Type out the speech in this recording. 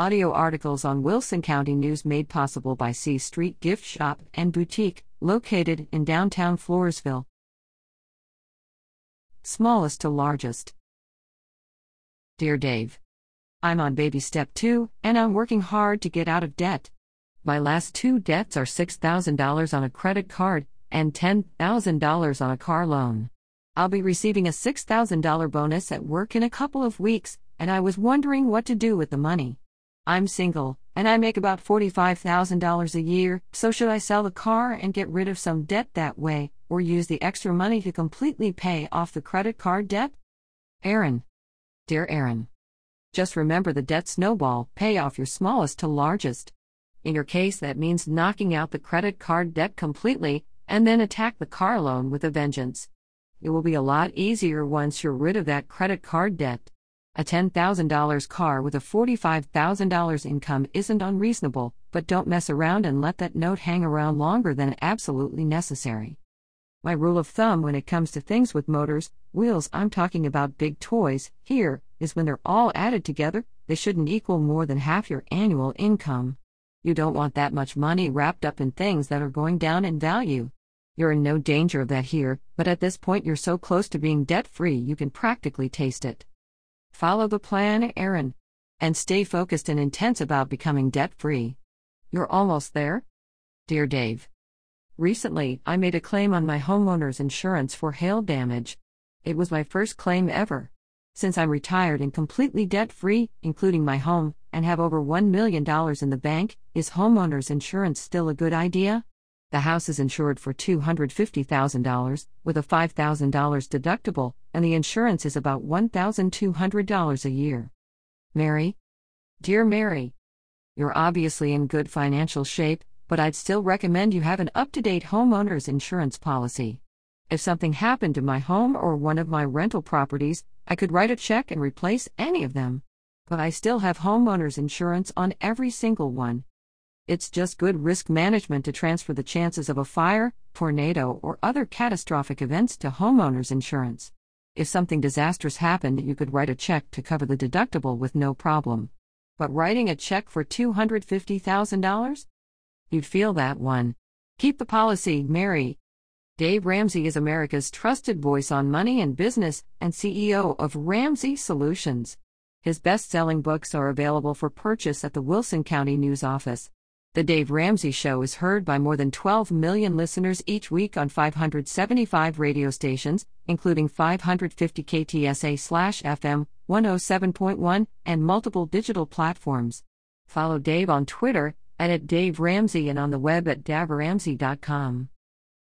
Audio articles on Wilson County News made possible by C Street Gift Shop and Boutique, located in downtown Floresville. Smallest to largest. Dear Dave, I'm on baby step two, and I'm working hard to get out of debt. My last two debts are $6,000 on a credit card and $10,000 on a car loan. I'll be receiving a $6,000 bonus at work in a couple of weeks, and I was wondering what to do with the money. I'm single, and I make about $45,000 a year, so should I sell the car and get rid of some debt that way, or use the extra money to completely pay off the credit card debt? Aaron. Dear Aaron. Just remember the debt snowball, pay off your smallest to largest. In your case, that means knocking out the credit card debt completely, and then attack the car loan with a vengeance. It will be a lot easier once you're rid of that credit card debt. A $10,000 car with a $45,000 income isn't unreasonable, but don't mess around and let that note hang around longer than absolutely necessary. My rule of thumb when it comes to things with motors, wheels, I'm talking about big toys, here, is when they're all added together, they shouldn't equal more than half your annual income. You don't want that much money wrapped up in things that are going down in value. You're in no danger of that here, but at this point you're so close to being debt free you can practically taste it. Follow the plan, Aaron. And stay focused and intense about becoming debt free. You're almost there? Dear Dave. Recently, I made a claim on my homeowner's insurance for hail damage. It was my first claim ever. Since I'm retired and completely debt free, including my home, and have over $1 million in the bank, is homeowner's insurance still a good idea? The house is insured for $250,000, with a $5,000 deductible, and the insurance is about $1,200 a year. Mary? Dear Mary, You're obviously in good financial shape, but I'd still recommend you have an up to date homeowner's insurance policy. If something happened to my home or one of my rental properties, I could write a check and replace any of them. But I still have homeowner's insurance on every single one. It's just good risk management to transfer the chances of a fire, tornado, or other catastrophic events to homeowners insurance. If something disastrous happened, you could write a check to cover the deductible with no problem. But writing a check for $250,000? You'd feel that one. Keep the policy, Mary. Dave Ramsey is America's trusted voice on money and business and CEO of Ramsey Solutions. His best selling books are available for purchase at the Wilson County News Office. The Dave Ramsey Show is heard by more than 12 million listeners each week on 575 radio stations, including 550 KTSA FM 107.1 and multiple digital platforms. Follow Dave on Twitter at Dave Ramsey and on the web at daveramsey.com.